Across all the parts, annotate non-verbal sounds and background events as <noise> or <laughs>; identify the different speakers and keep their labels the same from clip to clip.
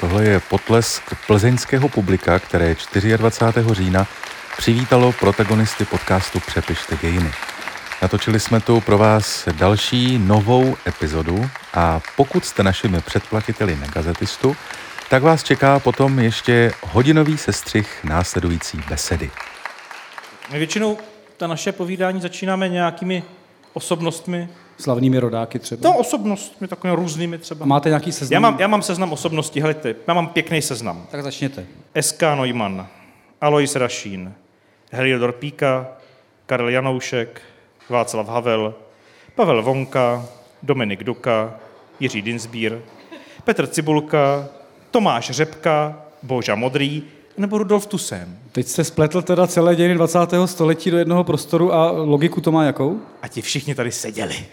Speaker 1: Tohle je potlesk plzeňského publika, které 24. října přivítalo protagonisty podcastu Přepište dějiny. Natočili jsme tu pro vás další novou epizodu a pokud jste našimi předplatiteli na gazetistu, tak vás čeká potom ještě hodinový sestřih následující besedy.
Speaker 2: My většinou ta naše povídání začínáme nějakými osobnostmi.
Speaker 3: Slavnými rodáky třeba.
Speaker 2: No, osobnostmi, takovými různými třeba.
Speaker 3: A máte nějaký seznam?
Speaker 2: Já mám, já mám seznam osobností, helejte, já mám pěkný seznam.
Speaker 3: Tak začněte.
Speaker 2: S.K. Neumann, Alois Rašín, Heliodor Píka, Karel Janoušek, Václav Havel, Pavel Vonka, Dominik Duka, Jiří Dinsbír, Petr Cibulka, Tomáš Řepka, Boža Modrý nebo Rudolf Tusem.
Speaker 3: Teď jste spletl teda celé dějiny 20. století do jednoho prostoru a logiku to má jakou?
Speaker 2: A ti všichni tady seděli. <laughs>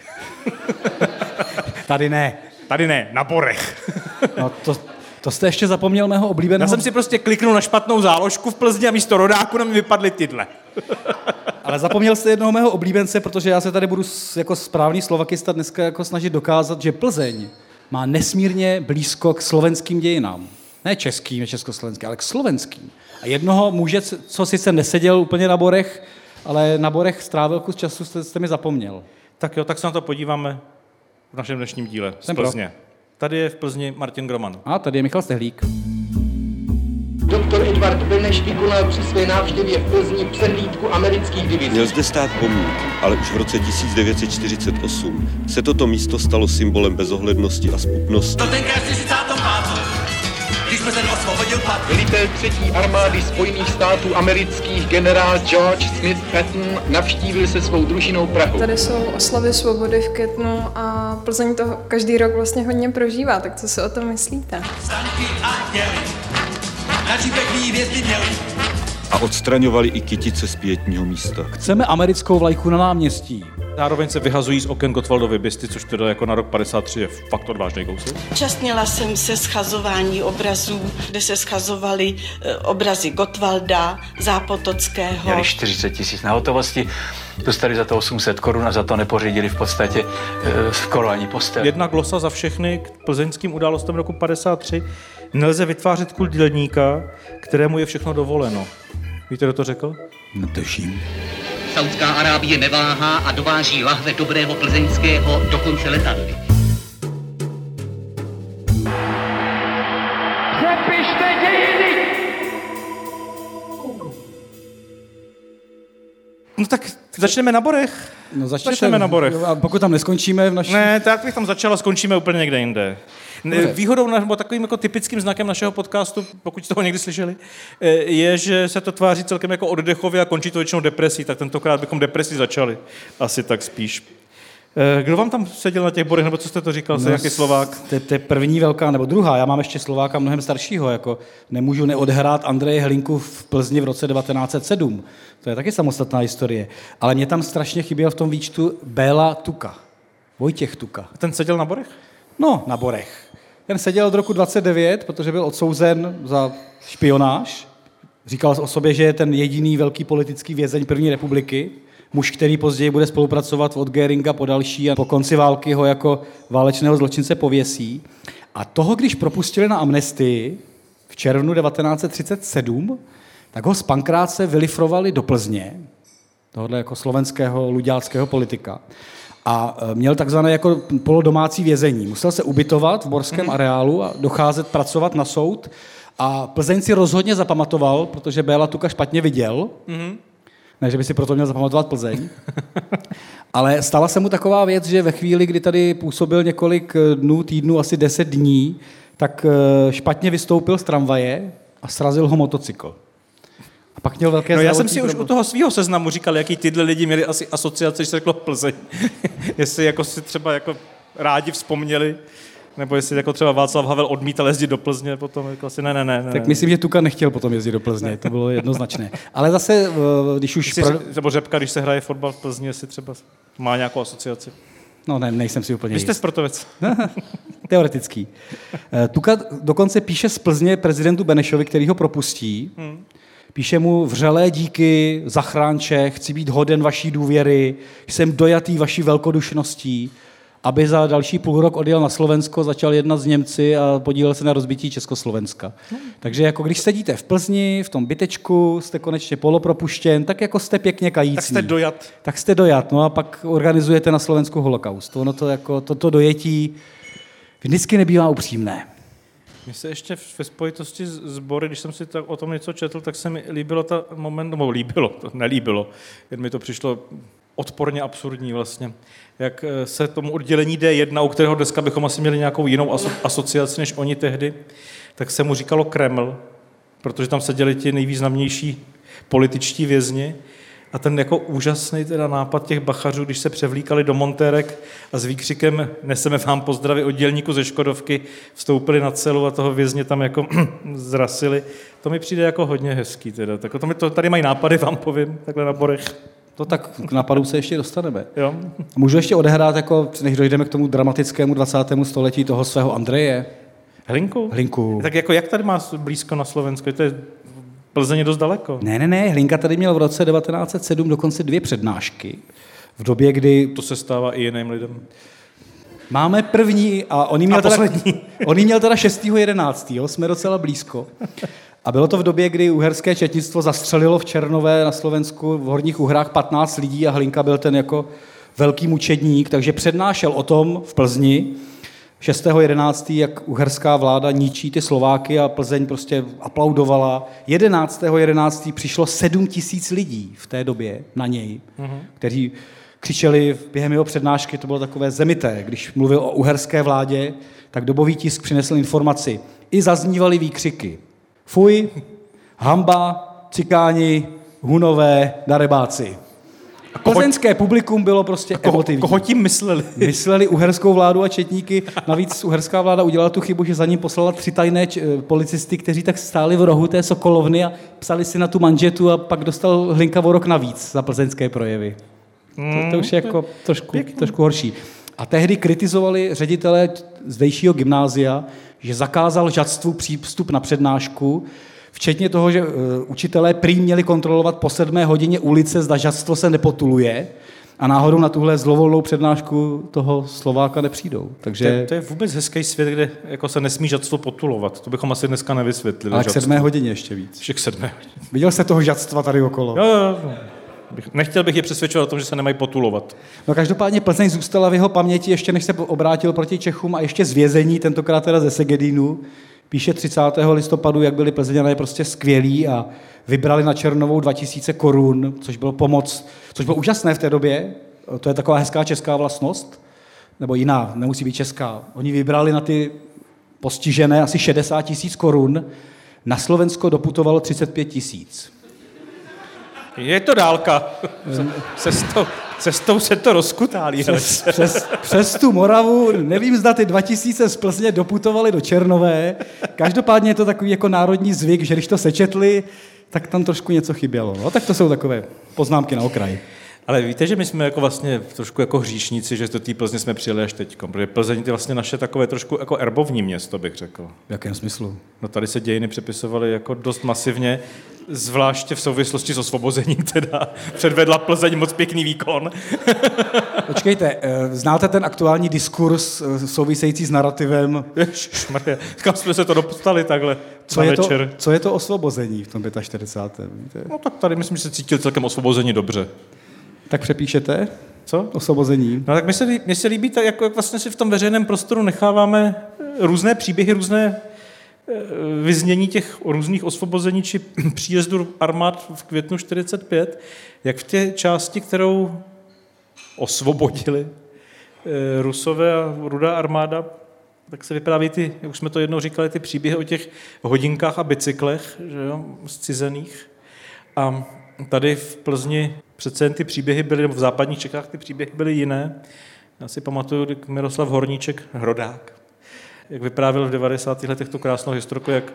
Speaker 3: Tady ne.
Speaker 2: Tady ne, na borech. <laughs>
Speaker 3: No to, to jste ještě zapomněl mého oblíbeného...
Speaker 2: Já jsem si prostě kliknul na špatnou záložku v Plzni a místo rodáku na mi vypadly tyhle. <laughs>
Speaker 3: Ale zapomněl jste jednoho mého oblíbence, protože já se tady budu jako správný slovakista dneska jako snažit dokázat, že Plzeň má nesmírně blízko k slovenským dějinám. Ne českým, ne československým, ale k slovenským. A jednoho muže, co sice neseděl úplně na borech, ale na borech strávil kus času, jste, jste mi zapomněl.
Speaker 2: Tak jo, tak se na to podíváme v našem dnešním díle z
Speaker 3: Jsem pro.
Speaker 2: Plzně. Tady je v Plzni Martin Groman.
Speaker 3: A tady je Michal Stehlík.
Speaker 4: Doktor Edward Beneš vykonal při své návštěvě v Plzni přehlídku amerických divizí.
Speaker 5: Měl zde stát pomník, ale už v roce 1948 se toto místo stalo symbolem bezohlednosti a spupnosti.
Speaker 6: To tenkrát 45. ten osvobodil pad.
Speaker 4: Velitel třetí armády Spojených států amerických generál George Smith Patton navštívil se svou družinou Prahu.
Speaker 7: Tady jsou oslavy svobody v květnu a Plzeň to každý rok vlastně hodně prožívá, tak co si o tom myslíte?
Speaker 6: Stanky a děli. Na měli.
Speaker 5: A odstraňovali i kytice z pětního místa.
Speaker 3: Chceme americkou vlajku na náměstí.
Speaker 2: Zároveň se vyhazují z oken Gottwaldovy bysty, což teda jako na rok 53 je fakt odvážný kousek.
Speaker 8: Účastnila jsem se schazování obrazů, kde se schazovaly eh, obrazy Gottwalda, Zápotockého.
Speaker 9: Měli 40 tisíc na hotovosti, dostali za to 800 korun a za to nepořídili v podstatě e, skoro ani postel.
Speaker 2: Jedna glosa za všechny k plzeňským událostem roku 53. Nelze vytvářet kult dělníka, kterému je všechno dovoleno. Víte, kdo to řekl?
Speaker 3: Netuším.
Speaker 10: Saudská Arábie neváhá a dováží lahve dobrého plzeňského dokonce letadly.
Speaker 6: Přepište dějiny!
Speaker 2: No tak začneme na borech.
Speaker 3: No začněte.
Speaker 2: Začneme na borech.
Speaker 3: A pokud tam neskončíme v naší...
Speaker 2: Ne, tak bych tam začal a skončíme úplně někde jinde. Výhodou nebo takovým jako typickým znakem našeho podcastu, pokud jste ho někdy slyšeli, eh, je, že se to tváří celkem jako oddechově a končí to většinou depresí, tak tentokrát bychom depresí začali. Asi tak spíš. Eh, Kdo vám tam seděl na těch borech, nebo co jste to říkal, no, nějaký Slovák?
Speaker 3: To, to je první velká, nebo druhá. Já mám ještě Slováka mnohem staršího. Jako nemůžu neodhrát Andreje Hlinku v Plzni v roce 1907. To je taky samostatná historie. Ale mě tam strašně chyběl v tom výčtu Béla Tuka. Vojtěch Tuka.
Speaker 2: Ten seděl na borech?
Speaker 3: No, na Borech. Ten seděl od roku 29, protože byl odsouzen za špionáž. Říkal o sobě, že je ten jediný velký politický vězeň první republiky. Muž, který později bude spolupracovat od Geringa po další a po konci války ho jako válečného zločince pověsí. A toho, když propustili na amnestii v červnu 1937, tak ho z Pankráce vylifrovali do Plzně, tohohle jako slovenského luďáckého politika. A e, měl takzvané jako polodomácí vězení. Musel se ubytovat v borském areálu a docházet pracovat na soud. A Plzeň si rozhodně zapamatoval, protože Béla Tuka špatně viděl. Ne, že by si proto měl zapamatovat Plzeň. <laughs> Ale stala se mu taková věc, že ve chvíli, kdy tady působil několik eh, dnů, týdnů, asi 10 dní, tak eh, špatně vystoupil z tramvaje a srazil ho motocykl. A pak měl velké
Speaker 2: No já jsem si už u toho svého seznamu říkal, jaký tyhle lidi měli asi asociace, když se řeklo Plzeň. <laughs> jestli jako si třeba jako rádi vzpomněli, nebo jestli jako třeba Václav Havel odmítal jezdit do Plzně potom, jako asi ne, ne, ne. ne.
Speaker 3: Tak myslím, že Tuka nechtěl potom jezdit do Plzně, to bylo jednoznačné. Ale zase, eh, když už...
Speaker 2: Jestli,
Speaker 3: Pro...
Speaker 2: Nebo Řepka, když se hraje fotbal v Plzni, jestli třeba má nějakou asociaci.
Speaker 3: No ne, nejsem si úplně
Speaker 2: Vy jste
Speaker 3: jist.
Speaker 2: sportovec. <laughs>
Speaker 3: Teoretický. Eh, Tuka dokonce píše z Plzně prezidentu Benešovi, který ho propustí. Píše mu vřelé díky, zachránče, chci být hoden vaší důvěry, jsem dojatý vaší velkodušností. aby za další půl rok odjel na Slovensko, začal jednat s Němci a podílel se na rozbití Československa. Takže jako když sedíte v Plzni, v tom bytečku, jste konečně polopropuštěn, tak jako jste pěkně kající.
Speaker 2: Tak jste dojat.
Speaker 3: Tak jste dojat, no a pak organizujete na Slovensku holokaust. Ono to jako, toto dojetí vždycky nebývá upřímné.
Speaker 2: Mně se ještě ve spojitosti s sbory, když jsem si tak o tom něco četl, tak se mi líbilo ta moment, nebo líbilo, to nelíbilo, jen mi to přišlo odporně absurdní vlastně, jak eh, se tomu oddělení D1, u kterého dneska bychom asi měli nějakou jinou aso- asociaci než oni tehdy, tak se mu říkalo Kreml, protože tam seděli ti nejvýznamnější političtí vězni a ten jako úžasný teda nápad těch bachařů, když se převlíkali do montérek a s výkřikem neseme vám pozdravy od dělníku ze Škodovky, vstoupili na celu a toho vězně tam jako <clears throat> zrasili. To mi přijde jako hodně hezký teda. Tak to, mi to tady mají nápady, vám povím, takhle na borech.
Speaker 3: To tak k napadu se ještě dostaneme.
Speaker 2: Jo.
Speaker 3: Můžu ještě odehrát, jako, než dojdeme k tomu dramatickému 20. století toho svého Andreje?
Speaker 2: Hlinku?
Speaker 3: Hlinku.
Speaker 2: Tak jako jak tady má blízko na Slovensku? To je Plzeň je dost daleko.
Speaker 3: Ne, ne, ne, Hlinka tady měl v roce 1907 dokonce dvě přednášky. V době, kdy...
Speaker 2: To se stává i jiným lidem.
Speaker 3: Máme první a on měl,
Speaker 2: A
Speaker 3: teda,
Speaker 2: poslední. <laughs>
Speaker 3: on jí měl teda 6.11. Jo, jsme docela blízko. A bylo to v době, kdy uherské četnictvo zastřelilo v Černové na Slovensku v Horních Uhrách 15 lidí a Hlinka byl ten jako velký mučedník, takže přednášel o tom v Plzni 6.11., jak uherská vláda ničí ty Slováky a Plzeň prostě aplaudovala. 11.11. přišlo 7 tisíc lidí v té době na něj,
Speaker 2: Mhm.
Speaker 3: kteří křičeli během jeho přednášky, to bylo takové zemité. Když mluvil o uherské vládě, tak dobový tisk přinesl informaci. I zaznívaly výkřiky. Fuj, hamba, cikáni, hunové, darebáci. A plzeňské publikum bylo prostě
Speaker 2: Koho,
Speaker 3: emotivní.
Speaker 2: koho tím mysleli? <laughs>
Speaker 3: Mysleli uherskou vládu a četníky. Navíc uherská vláda udělala tu chybu, že za ním poslala tři tajné č- eh, policisty, kteří tak stáli v rohu té Sokolovny a psali si na tu manžetu a pak dostal Hlinka o rok navíc za plzeňské projevy. To, to už je jako trošku, trošku horší. A tehdy kritizovali ředitele zdejšího gymnázia, že zakázal žadstvu přístup na přednášku, včetně toho, že uh, učitelé prý měli kontrolovat po sedmé hodině ulice, zda žadstvo se nepotuluje a náhodou na tuhle zlovolnou přednášku toho Slováka nepřijdou.
Speaker 2: To,
Speaker 3: Takže
Speaker 2: je, to je vůbec hezký svět, kde jako se nesmí žadstvo potulovat. To bychom asi dneska nevysvětlili.
Speaker 3: ale k sedmé hodině ještě víc.
Speaker 2: Však sedmé.
Speaker 3: Viděl jste toho žadstva tady okolo?
Speaker 2: Jo, jo, jo. Nechtěl bych je přesvědčovat o tom, že se nemají potulovat.
Speaker 3: No každopádně Plzeň zůstala v jeho paměti ještě než se obrátil proti Čechům a ještě z vězení, tentokrát teda ze Segedínu. Píše 30. listopadu, jak byli Plzeňané prostě skvělí a vybrali na Černovou 2000 korun, což bylo pomoc, což bylo úžasné v té době. To je taková hezká česká vlastnost, nebo jiná, nemusí být česká. Oni vybrali na ty postižené asi 60 tisíc korun, na Slovensko doputovalo 35 tisíc.
Speaker 2: Je to dálka. Cestou, cestou se to rozkutálí.
Speaker 3: přes, přes, přes tu Moravu, nevím, zda ty 2000 z Plzně doputovali do Černové. Každopádně je to takový jako národní zvyk, že když to sečetli, tak tam trošku něco chybělo. No, tak to jsou takové poznámky na okraji.
Speaker 2: Ale víte, že my jsme jako vlastně trošku jako hříšníci, že do té Plzně jsme přijeli až teď, protože Plzeň je vlastně naše takové trošku jako erbovní město, bych řekl.
Speaker 3: V jakém smyslu?
Speaker 2: No tady se dějiny přepisovaly jako dost masivně, zvláště v souvislosti s osvobozením teda. <laughs> Předvedla Plzeň moc pěkný výkon. <laughs>
Speaker 3: Počkejte, eh, znáte ten aktuální diskurs eh, související s narrativem?
Speaker 2: Ježišmarja, kam jsme se to dostali takhle
Speaker 3: Co je, to,
Speaker 2: večer?
Speaker 3: co je to osvobození v tom 45. Víte?
Speaker 2: No tak tady myslím, že se cítil celkem osvobození dobře.
Speaker 3: Tak přepíšete
Speaker 2: Co?
Speaker 3: osvobození.
Speaker 2: No tak mně se, mně se líbí, tak jako jak vlastně si v tom veřejném prostoru necháváme eh, různé příběhy, různé eh, vyznění těch různých osvobození či <clears throat> příjezdu armád v květnu 45, jak v té části, kterou osvobodili eh, Rusové a Rudá armáda, tak se vypráví ty, jak už jsme to jednou říkali, ty příběhy o těch hodinkách a bicyklech, že jo, zcizených. A tady v Plzni přece jen ty příběhy byly, nebo v západních Čechách ty příběhy byly jiné. Já si pamatuju, jak Miroslav Horníček, Hrodák, jak vyprávěl v 90. letech tu krásnou historku, jak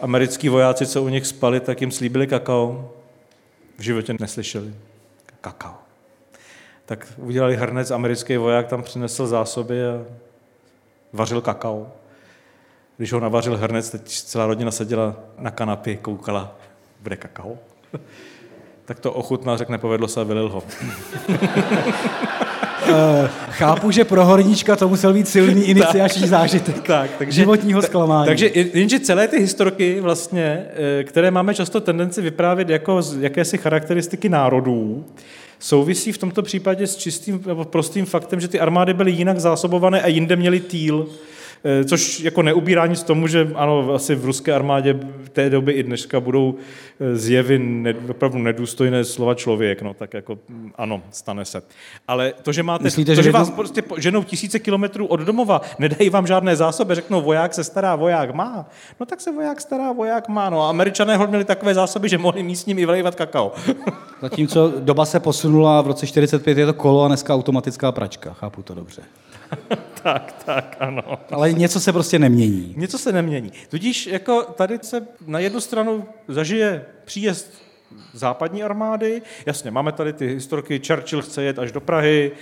Speaker 2: americký vojáci, co u nich spali, tak jim slíbili kakao. V životě neslyšeli. Kakao. Tak udělali hrnec, americký voják tam přinesl zásoby a vařil kakao. Když ho navařil hrnec, teď celá rodina seděla na kanapě, koukala, bude kakao. Tak to ochutnal, řekne, povedlo se a vylil ho. <laughs>
Speaker 3: Eh, chápu, že pro horníčka to musel být silný iniciační zážitek. <laughs>
Speaker 2: Tak, takže,
Speaker 3: životního zklamání.
Speaker 2: Takže jenže celé ty historky vlastně, eh, které máme často tendenci vyprávět jako z jakési charakteristiky národů, souvisí v tomto případě s čistým prostým faktem, že ty armády byly jinak zásobované a jinde měly týl. Eh, což jako neubírá nic tomu, že ano, asi v ruské armádě v té doby i dneška budou eh, zjevy ne, opravdu nedůstojné slova člověk, no tak jako mm, ano, stane se. Ale to, že máte,
Speaker 3: Myslíte,
Speaker 2: to,
Speaker 3: že
Speaker 2: že vás prostě po- ženou tisíce kilometrů od domova, nedají vám žádné zásoby, řeknou voják se stará, voják má, no tak se voják stará, voják má. No a američané hod měli takové zásoby, že mohli místním i vylejvat kakao.
Speaker 3: Zatímco doba se posunula, v roce 45 je to kolo a dneska automatická pračka. Chápu to dobře. <laughs>
Speaker 2: tak, tak, ano.
Speaker 3: Ale něco se prostě nemění.
Speaker 2: Něco se nemění. Tudíž jako tady se na jednu stranu zažije příjezd západní armády. Jasně, máme tady ty historky, Churchill chce jet až do Prahy,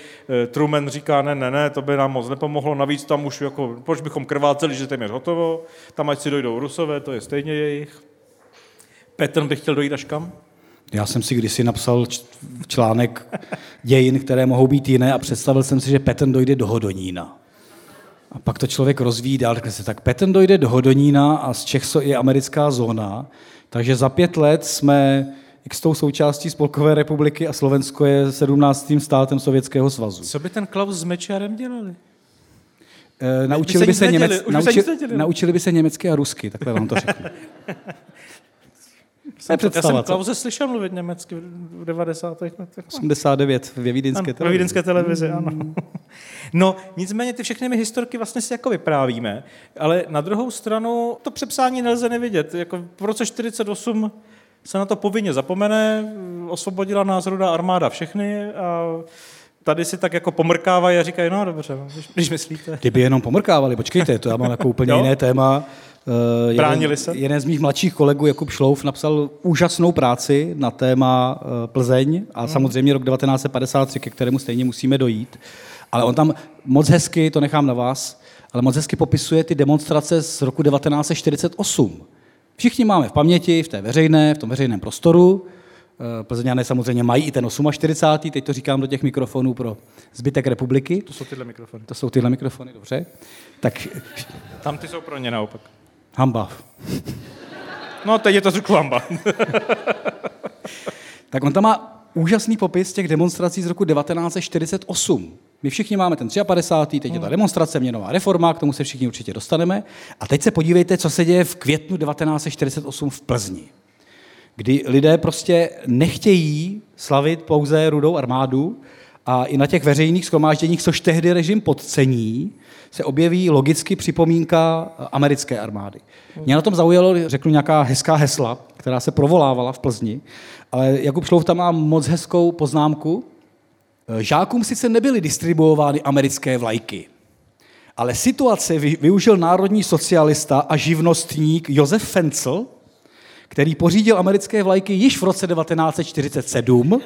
Speaker 2: eh, Truman říká, ne, ne, ne, to by nám moc nepomohlo, navíc tam už jako, proč bychom krváceli, že téměř hotovo, tam ať si dojdou Rusové, to je stejně jejich. Patton by chtěl dojít až kam?
Speaker 3: Já jsem si kdysi napsal článek dějin, které mohou být jiné a představil jsem si, že Patton dojde do Hodonína. A pak to člověk rozvíjí dál, řekne se, tak Patton dojde do Hodonína a z Čech je americká zóna, takže za pět let jsme jak s tou součástí Spolkové republiky a Slovensko je 17. státem Sovětského svazu.
Speaker 2: Co by ten Klaus s Mečiarem dělali?
Speaker 3: E,
Speaker 2: by
Speaker 3: naučili,
Speaker 2: se
Speaker 3: by se
Speaker 2: neděli,
Speaker 3: němec,
Speaker 2: se
Speaker 3: nauči, naučili by se německy a rusky, takhle vám to řeknu. <laughs> To je
Speaker 2: Já jsem? Klauze slyšel mluvit německy v 90. letech.
Speaker 3: 89 ve vídeňské
Speaker 2: ve
Speaker 3: televizi.
Speaker 2: vídeňské televizi, ano. <laughs> No, nicméně ty všechny my historky vlastně si jako vyprávíme, ale na druhou stranu to přepsání nelze nevidět. Jako v roce 48 se na to povinně zapomene, osvobodila nás rudá armáda všechny a tady si tak jako pomrkávají a říkají, no dobře, no, když, když myslíte.
Speaker 3: Kdyby jenom pomrkávali, počkejte, to já mám jako úplně <laughs> jiné téma. Eh,
Speaker 2: Bránili
Speaker 3: jeden,
Speaker 2: se?
Speaker 3: Jeden z mých mladších kolegů, Jakub Šlouf, napsal úžasnou práci na téma eh, Plzeň a samozřejmě rok 1953, ke kterému stejně musíme dojít. Ale on tam moc hezky, to nechám na vás, ale moc hezky popisuje ty demonstrace z roku 1948. Všichni máme v paměti, v té veřejné, v tom veřejném prostoru. Eh, Plzeňané samozřejmě mají i ten 48. Teď to říkám do těch mikrofonů pro zbytek republiky.
Speaker 2: To jsou tyhle mikrofony.
Speaker 3: To jsou tyhle mikrofony, dobře. Tak
Speaker 2: Tam ty jsou pro ně naopak.
Speaker 3: Hamba.
Speaker 2: No, teď je to trošku hamba. <laughs>
Speaker 3: Tak on tam má úžasný popis těch demonstrací z roku 1948. My všichni máme ten 53. teď je ta demonstrace, měnová reforma, k tomu se všichni určitě dostaneme. A teď se podívejte, co se děje v květnu 1948 v Plzni. Kdy lidé prostě nechtějí slavit pouze rudou armádu a i na těch veřejných schromážděních, což tehdy režim podcení, se objeví logicky připomínka americké armády. Mě na tom zaujalo, řeknu, nějaká hezká hesla, která se provolávala v Plzni, ale Jakub tam má moc hezkou poznámku. Žákům sice nebyly distribuovány americké vlajky, ale situace vy- využil národní socialista a živnostník Josef Fencel, který pořídil americké vlajky již v roce 1947,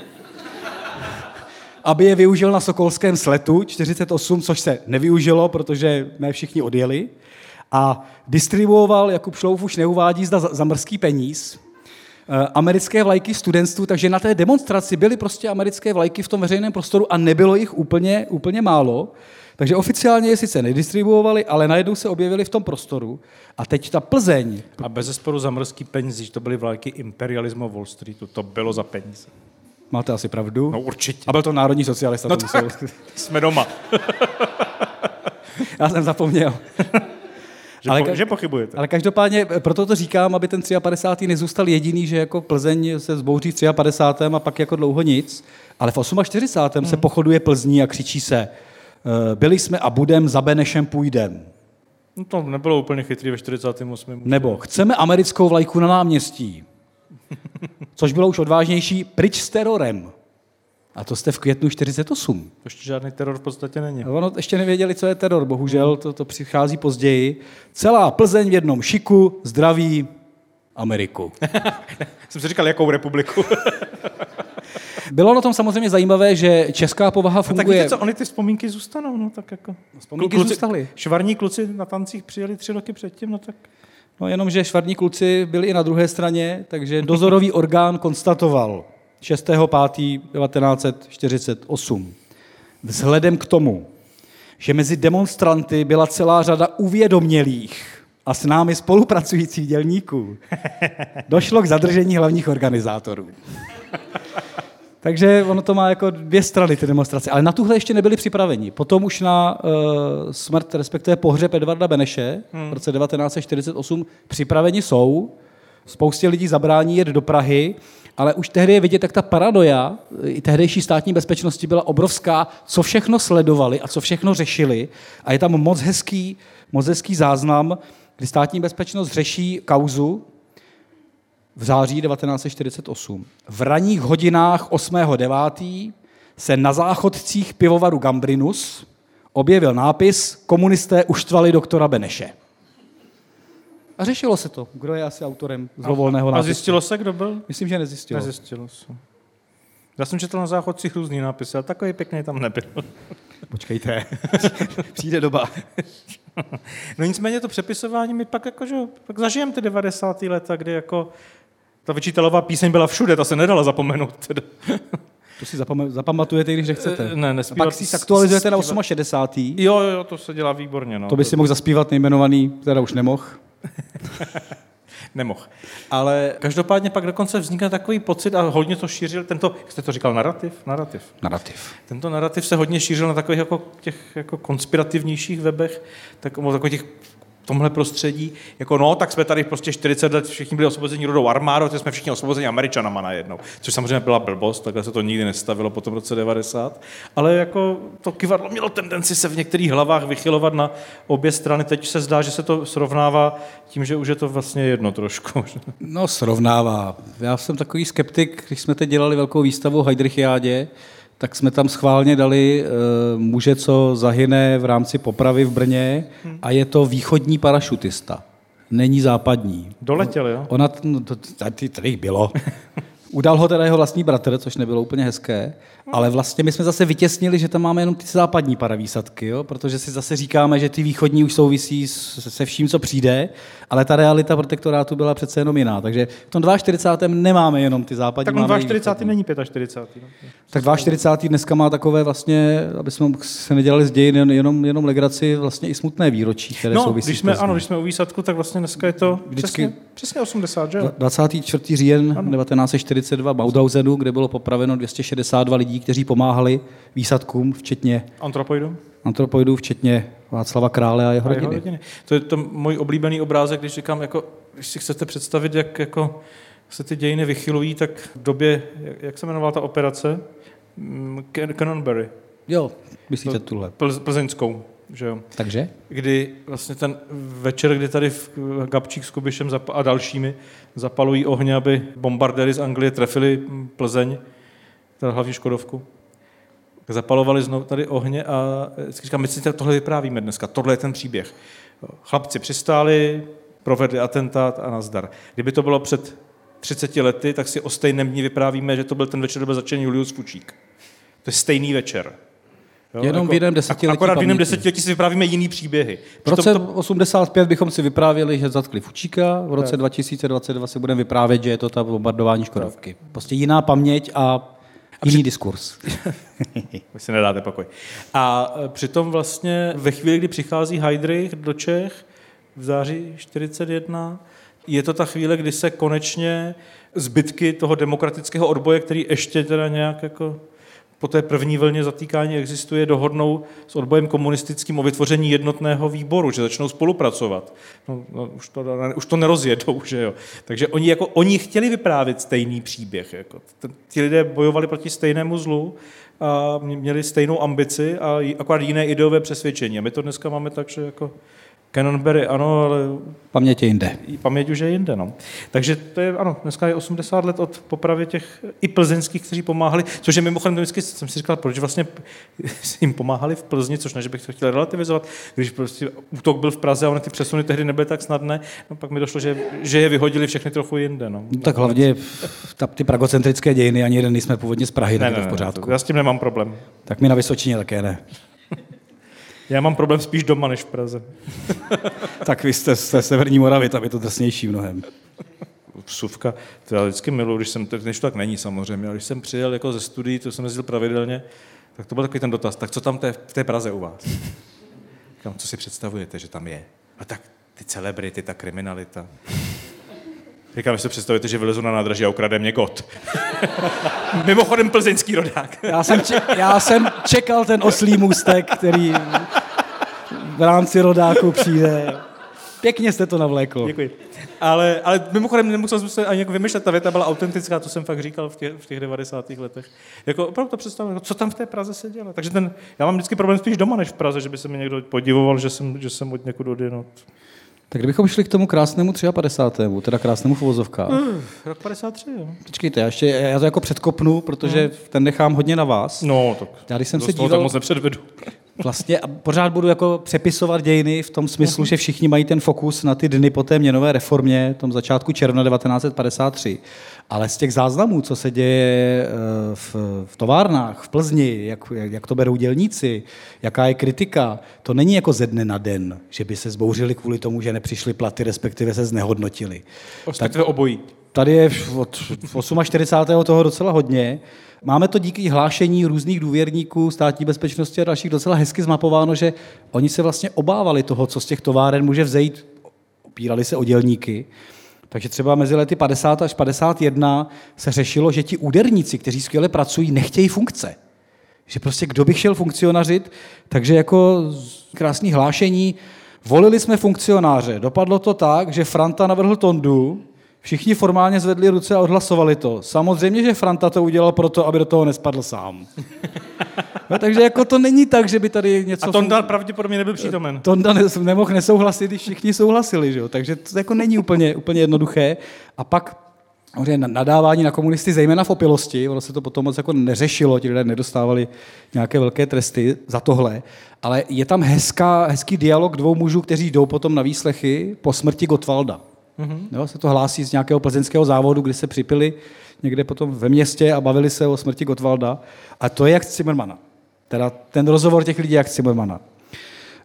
Speaker 3: aby je využil na Sokolském sletu 48, což se nevyužilo, protože ne všichni odjeli. A distribuoval, Jakub Šlouf už neuvádí, zda za, za mrzký peníz, eh, americké vlajky studentstvu, takže na té demonstraci byly prostě americké vlajky v tom veřejném prostoru a nebylo jich úplně, úplně málo. Takže oficiálně je sice nedistribuovali, ale najednou se objevili v tom prostoru. A teď ta Plzeň,
Speaker 2: A bez zesporu za mrzký peníze, to byly vlajky imperialismu Wall Streetu, to bylo za peníze.
Speaker 3: Máte asi pravdu.
Speaker 2: No určitě.
Speaker 3: A byl to národní socialista.
Speaker 2: No
Speaker 3: to musel-
Speaker 2: tak, jsme doma. <laughs>
Speaker 3: Já jsem zapomněl. <laughs>
Speaker 2: Že,
Speaker 3: Ale
Speaker 2: po, že pochybujete.
Speaker 3: Ale každopádně eh, proto to říkám, aby ten 53. nezůstal jediný, že jako Plzeň se zbouří v 53. a pak jako dlouho nic. Ale v 48.
Speaker 2: Hmm.
Speaker 3: se pochoduje Plzní a křičí se eh, byli jsme a budem, za Benešem půjdem.
Speaker 2: No to nebylo úplně chytrý ve 48.
Speaker 3: Nebo chceme americkou vlajku na náměstí. Což bylo už odvážnější, pryč s terorem. A to jste v květnu 48.
Speaker 2: To ještě žádný teror v podstatě není.
Speaker 3: A Ono ještě nevěděli, co je teror, bohužel, to, to přichází později. Celá Plzeň v jednom šiku, zdraví Ameriku. <laughs>
Speaker 2: Jsem si říkal, jakou republiku. <laughs>
Speaker 3: Bylo na tom samozřejmě zajímavé, že česká povaha
Speaker 2: No, tak
Speaker 3: funguje...
Speaker 2: víte co, oni ty vzpomínky zůstanou, no tak jako.
Speaker 3: Vzpomínky zůstaly.
Speaker 2: Švarní kluci na tancích přijeli tři roky předtím, no tak.
Speaker 3: No jenom, že švarní kluci byli i na druhé straně, takže dozorový orgán konstatoval 6.5.1948. Vzhledem k tomu, že mezi demonstranty byla celá řada uvědomělých a s námi spolupracujících dělníků, došlo k zadržení hlavních organizátorů. Takže ono to má jako dvě strany, ty demonstrace. Ale na tuhle ještě nebyli připraveni. Potom už na uh, smrt, respektive pohřeb Edvarda Beneše hmm. v roce 1948 připraveni jsou. Spoustě lidí zabrání jet do Prahy, ale už tehdy je vidět, jak ta paranoja i tehdejší státní bezpečnosti byla obrovská, co všechno sledovali a co všechno řešili. A je tam moc hezký, moc hezký záznam, kdy státní bezpečnost řeší kauzu v září 1948. V ranních hodinách 8.9. se na záchodcích pivovaru Gambrinus objevil nápis Komunisté uštvali doktora Beneše. A řešilo se to, kdo je asi autorem zlovolného nápisu.
Speaker 2: A zjistilo se, kdo byl?
Speaker 3: Myslím, že nezjistilo.
Speaker 2: Nezjistilo se. Já jsem četl na záchodcích různý nápisy, ale takový pěkný tam nebyl. <laughs>
Speaker 3: Počkejte, <laughs> přijde doba. <laughs>
Speaker 2: no nicméně to přepisování mi pak jako, že, pak zažijem ty 90. leta, kdy jako ta vyčítalová píseň byla všude, ta se nedala zapomenout. Teda.
Speaker 3: To si zapam- zapamatujete, když nechcete.
Speaker 2: Ne, nespívat,
Speaker 3: A pak si aktualizujete na 68.
Speaker 2: Jo, jo, to se dělá výborně. No.
Speaker 3: To by si mohl zaspívat nejmenovaný, teda už nemohl. <laughs>
Speaker 2: Nemohl. Ale každopádně pak dokonce vznikne takový pocit a hodně to šířil tento, jak jste to říkal, narrativ? Narrativ.
Speaker 3: Narrativ.
Speaker 2: Tento narrativ se hodně šířil na takových jako těch jako konspirativnějších webech, tak, takových těch tomhle prostředí, jako no, tak jsme tady prostě 40 let všichni byli osvobozeni rodou armádou, teď jsme všichni osvobozeni američanama najednou. Což samozřejmě byla blbost, takhle se to nikdy nestavilo po tom roce 90. Ale jako to kivadlo mělo tendenci se v některých hlavách vychylovat na obě strany. Teď se zdá, že se to srovnává tím, že už je to vlastně jedno trošku.
Speaker 3: No, srovnává. Já jsem takový skeptik, když jsme teď dělali velkou výstavu Heidrichiádě, tak jsme tam schválně dali uh, muže, co zahyne v rámci popravy v Brně hmm. a je to východní parašutista. Není západní.
Speaker 2: Doletěl, jo?
Speaker 3: Ona, no, tady, tady bylo. <laughs> Udal ho teda jeho vlastní bratr, což nebylo úplně hezké, ale vlastně my jsme zase vytěsnili, že tam máme jenom ty západní paravýsadky, jo? protože si zase říkáme, že ty východní už souvisí se vším, co přijde, ale ta realita protektorátu byla přece jenom jiná. Takže v tom 42. nemáme jenom ty západní.
Speaker 2: Tak máme 42. není 45. No.
Speaker 3: Tak 42. dneska má takové vlastně, aby jsme se nedělali z dějin jenom, jenom legraci, vlastně i smutné výročí, které
Speaker 2: no,
Speaker 3: souvisí.
Speaker 2: Když jsme, ano, když jsme u výsadku, tak vlastně dneska je to
Speaker 3: Vždycky,
Speaker 2: přesně, přesně 80, že?
Speaker 3: 24. říjen 1940 42 Mauthausenu, kde bylo popraveno 262 lidí, kteří pomáhali výsadkům, včetně
Speaker 2: antropoidů,
Speaker 3: antropoidů včetně Václava Krále a jeho,
Speaker 2: a rodiny. jeho
Speaker 3: rodiny.
Speaker 2: To je to můj oblíbený obrázek, když říkám, jako, když si chcete představit, jak jako se ty dějiny vychylují, tak v době, jak, jak se jmenovala ta operace? Mm, Canonbury.
Speaker 3: Jo, myslíte tuhle.
Speaker 2: Plzeňskou. Že jo.
Speaker 3: Takže?
Speaker 2: Kdy vlastně ten večer, kdy tady v Gabčík s Kubišem a dalšími zapalují ohně, aby bombardéry z Anglie trefili Plzeň, teda hlavní Škodovku. Zapalovali znovu tady ohně a říkám, my si tohle vyprávíme dneska, tohle je ten příběh. Chlapci přistáli, provedli atentát a nazdar. Kdyby to bylo před 30 lety, tak si o stejném dní vyprávíme, že to byl ten večer, kdy byl začen Julius Fučík. To je stejný večer.
Speaker 3: Jo, Jenom jako, v jiném desetiletí.
Speaker 2: Akorát v jiném desetiletí si vyprávíme jiný příběhy.
Speaker 3: V roce to... 85 bychom si vyprávěli, že zatkli Fučíka, v roce tak. 2022 si budeme vyprávět, že je to ta bombardování Škodovky. Prostě jiná paměť a Jiný při... diskurs. <laughs>
Speaker 2: Vy si nedáte pokoj. A e, přitom vlastně ve chvíli, kdy přichází Heidrich do Čech v září 41, je to ta chvíle, kdy se konečně zbytky toho demokratického odboje, který ještě teda nějak jako po té první vlně zatýkání existuje, dohodnou s odbojem komunistickým o vytvoření jednotného výboru, že začnou spolupracovat. No, no, už, to, už to nerozjedou, že jo. Takže oni, jako, oni chtěli vyprávět stejný příběh. Jako. Ti lidé bojovali proti stejnému zlu a měli stejnou ambici a akorát jiné ideové přesvědčení. A my to dneska máme tak, že jako Cannonberry, ano, ale...
Speaker 3: Paměť je jinde.
Speaker 2: Paměť už je jinde, no. Takže to je, ano, dneska je 80 let od popravy těch i plzeňských, kteří pomáhali, což je mimochodem vždycky jsem si říkal, proč vlastně <laughs> jim pomáhali v Plzni, což ne, že bych to chtěl relativizovat, když prostě útok byl v Praze a ony ty přesuny tehdy nebyly tak snadné, no pak mi došlo, že, že je vyhodili všechny trochu jinde, no.
Speaker 3: no tak hlavně ta, ty pragocentrické dějiny, ani jeden nejsme původně z Prahy, ne, ne, to v pořádku.
Speaker 2: Ne, já s tím nemám problém.
Speaker 3: Tak mi na Vysočině také ne.
Speaker 2: Já mám problém spíš doma než v Praze. <laughs>
Speaker 3: tak vy jste z té severní Moravy, tam je to drsnější mnohem.
Speaker 2: Vsuvka, to já vždycky miluji, když jsem, než to tak není samozřejmě, ale když jsem přijel jako ze studií, to jsem jezdil pravidelně, Tak to byl takový ten dotaz. Tak co tam té, v té Praze u vás? Říkám, co si představujete, že tam je? A tak ty celebrity, ta kriminalita. Říkám, že si představujete, že vylezu na nádraží a ukrade mě got. <laughs> Mimochodem plzeňský rodák.
Speaker 3: Já jsem, če- já jsem čekal ten oslý můstek, který v rámci rodáku přijde. Pěkně jste to navlékl.
Speaker 2: Děkuji. Ale, ale mimochodem nemusel jsem se ani jako vymýšlet, ta věta byla autentická, to jsem fakt říkal v těch, v těch 90. letech. Jako opravdu to představuji, jako, co tam v té Praze se dělo. Takže ten, já mám vždycky problém spíš doma, než v Praze, že by se mi někdo podivoval, že jsem, že jsem od někud odjenut.
Speaker 3: Tak kdybychom šli k tomu krásnému 53. teda krásnému v uvozovkách.
Speaker 2: Uh, rok 53, jo.
Speaker 3: Počkejte, já, ještě, já to jako předkopnu, protože ten nechám hodně na vás.
Speaker 2: No, tak
Speaker 3: Já když jsem se díval,
Speaker 2: moc nepředvedu.
Speaker 3: Vlastně a pořád budu jako přepisovat dějiny v tom smyslu, že všichni mají ten fokus na ty dny po té měnové reformě, tom začátku června 1953. Ale z těch záznamů, co se děje eh, v, v továrnách, v Plzni, jak, jak, to berou dělníci, jaká je kritika, to není jako ze dne na den, že by se zbouřili kvůli tomu, že nepřišly platy, respektive se znehodnotili.
Speaker 2: Respektive obojí.
Speaker 3: Tady je od 48. toho docela hodně. Máme to díky hlášení různých důvěrníků státní bezpečnosti a dalších docela hezky zmapováno, že oni se vlastně obávali toho, co z těch továren může vzejít. Opírali se o dělníky. Takže třeba mezi lety 50 až 51 se řešilo, že ti úderníci, kteří skvěle pracují, nechtějí funkce. Že prostě kdo by chtěl funkcionařit, takže jako krásný hlášení, volili jsme funkcionáře. Dopadlo to tak, že Franta navrhl Tondu, všichni formálně zvedli ruce a odhlasovali to. Samozřejmě, že Franta to udělal proto, aby do toho nespadl sám. <laughs> No, takže jako to není tak, že by tady něco...
Speaker 2: A Tonda pravděpodobně nebyl přítomen.
Speaker 3: Tonda ne, nemohl nesouhlasit, když všichni souhlasili, že jo? takže to jako není úplně, úplně jednoduché. A pak samozřejmě nadávání na komunisty, zejména v opilosti, ono se to potom moc jako neřešilo, ti lidé nedostávali nějaké velké tresty za tohle, ale je tam hezká, hezký dialog dvou mužů, kteří jdou potom na výslechy po smrti Gottwalda. Mm-hmm. Jo, se to hlásí z nějakého plzeňského závodu, kdy se připili někde potom ve městě a bavili se o smrti Gottwalda. A to je jak Zimmermana. Teda ten rozhovor těch lidí jak Zimmermana.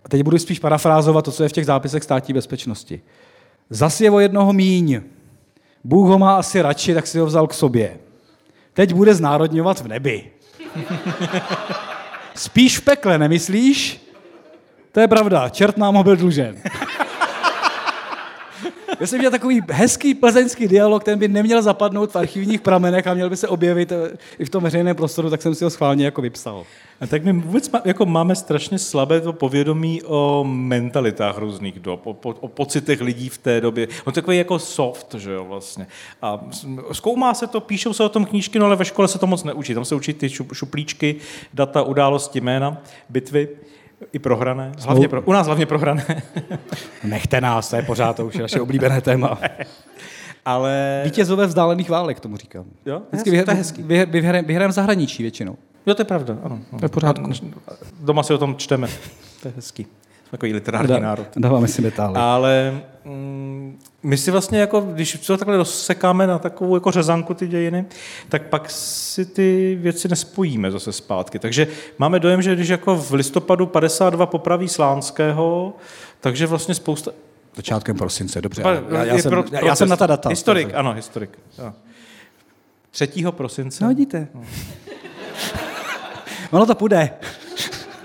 Speaker 3: A teď budu spíš parafrázovat to, co je v těch zápisech státní bezpečnosti. Zas je o jednoho míň. Bůh ho má asi radši, tak si ho vzal k sobě. Teď bude znárodňovat v nebi. Spíš v pekle, nemyslíš? To je pravda, čert nám ho byl dlužen. Jsem měl takový hezký plzeňský dialog, ten by neměl zapadnout v archivních pramenech a měl by se objevit eh, i v tom veřejném prostoru, tak jsem si ho schválně jako vypsal.
Speaker 2: A tak my vůbec má, jako máme strašně slabé to povědomí o mentalitách různých dob, o, po, o pocitech lidí v té době. On takový jako soft, že jo, vlastně. A zkoumá se to, píšou se o tom knížky, no ale ve škole se to moc neučí. Tam se učí ty šuplíčky, data, události, jména, bitvy. I prohrané. Hlavně pro, u nás hlavně prohrané. <laughs>
Speaker 3: Nechte nás, to je pořád, to už je naše oblíbené téma. <laughs>
Speaker 2: Ale...
Speaker 3: Vítězové vzdálených válek, tomu říkám.
Speaker 2: Jo?
Speaker 3: Vždycky vyhr, to je hezký. Vyhr, vyhr, vyhrajeme zahraničí většinou.
Speaker 2: Jo, to je pravda, ano. ano.
Speaker 3: To je pořádku.
Speaker 2: Doma si o tom čteme. To je hezký. Jsme takový literární
Speaker 3: da,
Speaker 2: národ.
Speaker 3: Dáváme si metály.
Speaker 2: Ale mm, my si vlastně, jako, když to takhle rozsekáme na takovou jako řezanku ty dějiny, tak pak si ty věci nespojíme zase zpátky. Takže máme dojem, že když jako v listopadu 52 popraví Slánského, takže vlastně spousta...
Speaker 3: Začátkem prosince, dobře.
Speaker 2: Pa,
Speaker 3: já, já, jsem,
Speaker 2: pro,
Speaker 3: já, já jsem na ta data.
Speaker 2: Historik, ano, historik. Jo. 3. prosince.
Speaker 3: No, vidíte. No. <laughs> ono to půjde.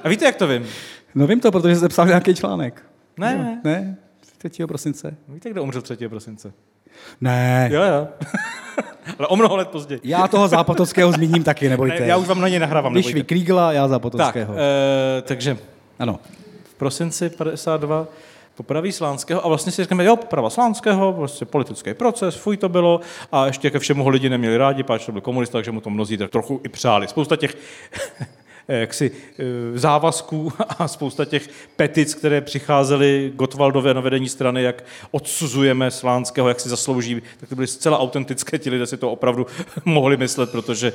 Speaker 2: A víte, jak to vím?
Speaker 3: No vím to, protože jste psal nějaký článek.
Speaker 2: Ne.
Speaker 3: Jo, ne, 3. prosince.
Speaker 2: Víte, kdo umřel 3. prosince?
Speaker 3: Ne.
Speaker 2: Jo, jo. <laughs> Ale o mnoho let později.
Speaker 3: Já toho Zápotockého zmíním taky, nebojte.
Speaker 2: Ne, já už vám na ně nahrávám.
Speaker 3: Když vy Krígla, já Zápotockého.
Speaker 2: Tak, e, takže
Speaker 3: ano.
Speaker 2: v prosinci 52 popraví Slánského a vlastně si říkáme, jo, poprava Slánského, prostě politický proces, fuj to bylo a ještě ke všemu ho lidi neměli rádi, páč to byl komunista, takže mu to mnozí tak trochu i přáli. Spousta těch jaksi závazků a spousta těch petic, které přicházely Gotwaldové na vedení strany, jak odsuzujeme Slánského, jak si zaslouží, tak to byly zcela autentické, ti lidé si to opravdu <laughs> mohli myslet, protože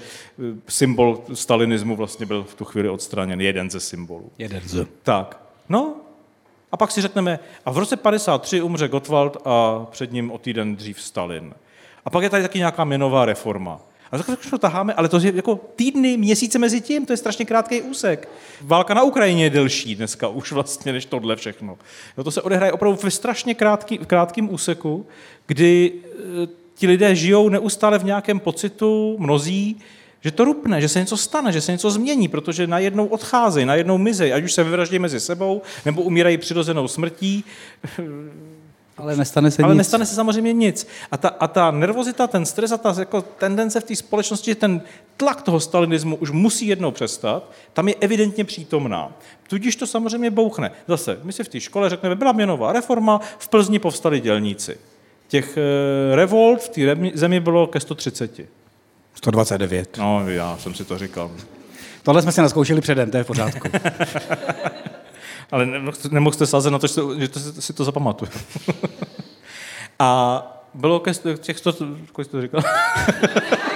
Speaker 2: symbol stalinismu vlastně byl v tu chvíli odstraněn, jeden ze symbolů.
Speaker 3: Jeden z.
Speaker 2: Tak, no, a pak si řekneme, a v roce 53 umře Gottwald a před ním o týden dřív Stalin. A pak je tady taky nějaká měnová reforma. A tak to taháme, ale to je jako týdny, měsíce mezi tím, to je strašně krátký úsek. Válka na Ukrajině je delší dneska už vlastně, než tohle všechno. No to se odehraje opravdu ve strašně krátký, krátkém úseku, kdy e, ti lidé žijou neustále v nějakém pocitu, mnozí, že to rupne, že se něco stane, že se něco změní, protože najednou odcházejí, najednou mizejí, ať už se vyvraždí mezi sebou, nebo umírají přirozenou smrtí.
Speaker 3: Ale nestane se
Speaker 2: Ale
Speaker 3: nic.
Speaker 2: nestane se samozřejmě nic. A ta, a ta nervozita, ten stres a ta jako tendence v té společnosti, že ten tlak toho stalinismu už musí jednou přestat, tam je evidentně přítomná. Tudíž to samozřejmě bouchne. Zase, my si v té škole řekneme, byla měnová reforma, v Plzni povstali dělníci. Těch e, revolt v té zemi bylo ke 130.
Speaker 3: 129.
Speaker 2: No, já jsem si to říkal.
Speaker 3: Tohle jsme si naskoušeli předem, to je v pořádku. <laughs>
Speaker 2: Ale nemohl- jste sázet na to, že si to zapamatuju. <laughs> A bylo ke těch 100, kolik jsi to říkal? <laughs>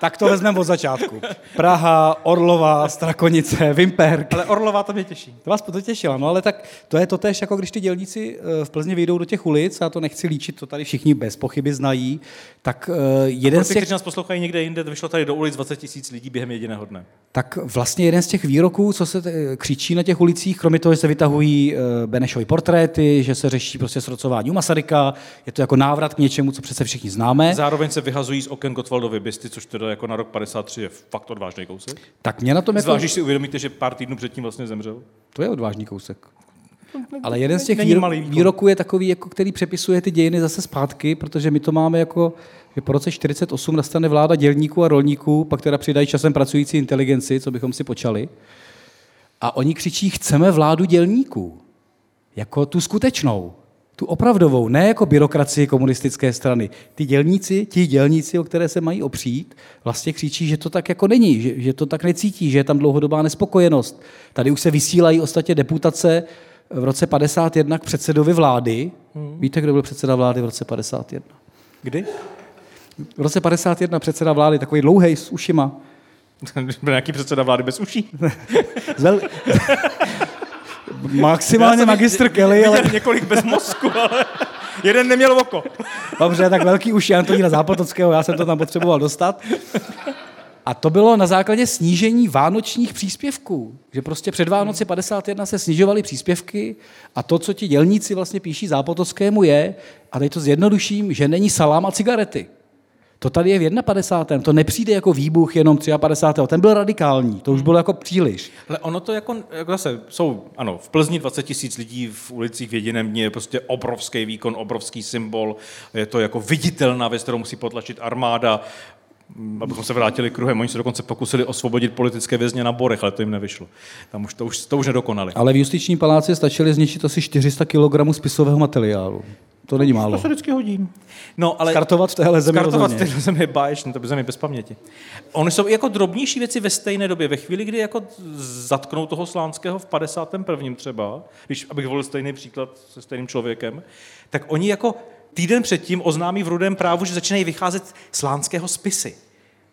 Speaker 3: tak to vezmeme od začátku. Praha, Orlova, Strakonice, Vimperk.
Speaker 2: Ale Orlová to mě těší.
Speaker 3: To vás to těšilo, no ale tak to je to tež, jako když ty dělníci eh, v Plzni vyjdou do těch ulic, já to nechci líčit, to tady všichni bez pochyby znají, tak eh, jeden z těch,
Speaker 2: kteří nás poslouchají někde jinde, to vyšlo tady do ulic 20 tisíc lidí během jediného dne.
Speaker 3: tak vlastně jeden z těch výroků, co se křičí na těch ulicích, kromě toho, že se vytahují eh, Benešovy portréty, že se řeší prostě srocování u Masaryka, je to jako návrat k něčemu, co přece všichni známe,
Speaker 2: Zároveň se vyhazují z oken Gottwaldovy bysty, což teda jako na rok 53 je fakt odvážný kousek.
Speaker 3: tak mě na tom jako...
Speaker 2: Zvlášť, když si uvědomíte, že pár týdnů předtím vlastně zemřel.
Speaker 3: To je odvážný kousek. Ale jeden z těch výroků je takový, jako který přepisuje ty dějiny zase zpátky, protože my to máme jako, že po roce 48 nastane vláda dělníků a rolníků, pak teda přidají časem pracující inteligenci, co bychom si počali. A oni křičí, chceme vládu dělníků. Jako tu skutečnou, tu opravdovou, ne jako byrokracii komunistické strany. Ty dělníci, ti dělníci, o které se mají opřít, vlastně křičí, že to tak jako není, že, že to tak necítí, že je tam dlouhodobá nespokojenost. Tady už se vysílají ostatně deputace v roce 51 k předsedovi vlády. Víte, kdo byl předseda vlády v roce 51?
Speaker 2: Kdy?
Speaker 3: V roce 51 předseda vlády, takový dlouhý s ušima.
Speaker 2: Byl nějaký předseda vlády bez uší. <laughs>
Speaker 3: Maximálně magistr Kelly, ale <laughs>
Speaker 2: několik bez mozku, ale jeden neměl oko.
Speaker 3: Dobře, tak velký uši Antonína Zápotockého, já jsem to tam potřeboval dostat. A to bylo na základě snížení vánočních příspěvků. Že prostě před Vánoci 51 se snižovaly příspěvky a to, co ti dělníci vlastně píší Zápotockému je, a teď to zjednoduším, že není salám a cigarety. To tady je v 51. To nepřijde jako výbuch jenom 53. Ten byl radikální, to už bylo jako příliš.
Speaker 2: Ale ono to jako, jako zase jsou, ano, v Plzni 20 tisíc lidí v ulicích v jediném dni je prostě obrovský výkon, obrovský symbol, je to jako viditelná věc, kterou musí potlačit armáda, Mm, abychom se vrátili kruhem. Oni se dokonce pokusili osvobodit politické vězně na Borech, ale to jim nevyšlo. Tam už to už, to už nedokonali.
Speaker 3: Ale v justičním paláci stačili zničit asi 400 kg spisového materiálu. To není málo.
Speaker 2: To se vždycky hodí. No, ale
Speaker 3: Skartovat v téhle zemi
Speaker 2: Skartovat v téhle zemi je báječný, to by zemi bez paměti. Ony jsou jako drobnější věci ve stejné době. Ve chvíli, kdy jako zatknou toho Slánského v 51. třeba, když abych volil stejný příklad se stejným člověkem, tak oni jako týden předtím oznámí v rudém právu, že začínají vycházet Slánského spisy.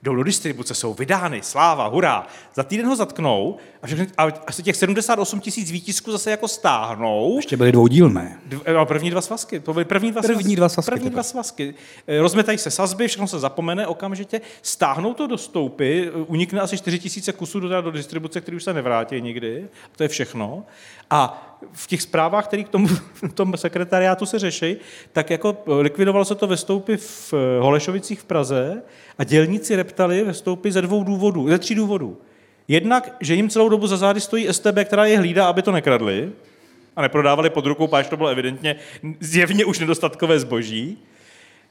Speaker 2: Jdou do distribuce, jsou vydány, sláva, hurá. Za týden ho zatknou a, všechny, a asi těch 78 tisíc výtisků zase jako stáhnou.
Speaker 3: Ještě byly dvoudílné.
Speaker 2: Dv- no, první dva svazky, to byly první dva
Speaker 3: První
Speaker 2: svazky.
Speaker 3: dva svazky,
Speaker 2: První dva svazky. Eh, Rozmetají se sazby, všechno se zapomene okamžitě, stáhnou to do stoupy, eh, unikne asi 4 tisíce kusů do, do distribuce, který už se nevrátí nikdy, to je všechno. A v těch zprávách, které k tomu v tom sekretariátu se řeší, tak jako likvidovalo se to ve stoupy v Holešovicích v Praze a dělníci reptali ve stoupy ze dvou důvodů, ze tří důvodů. Jednak, že jim celou dobu za zády stojí STB, která je hlídá, aby to nekradli, a neprodávali pod rukou, páč to bylo evidentně zjevně už nedostatkové zboží.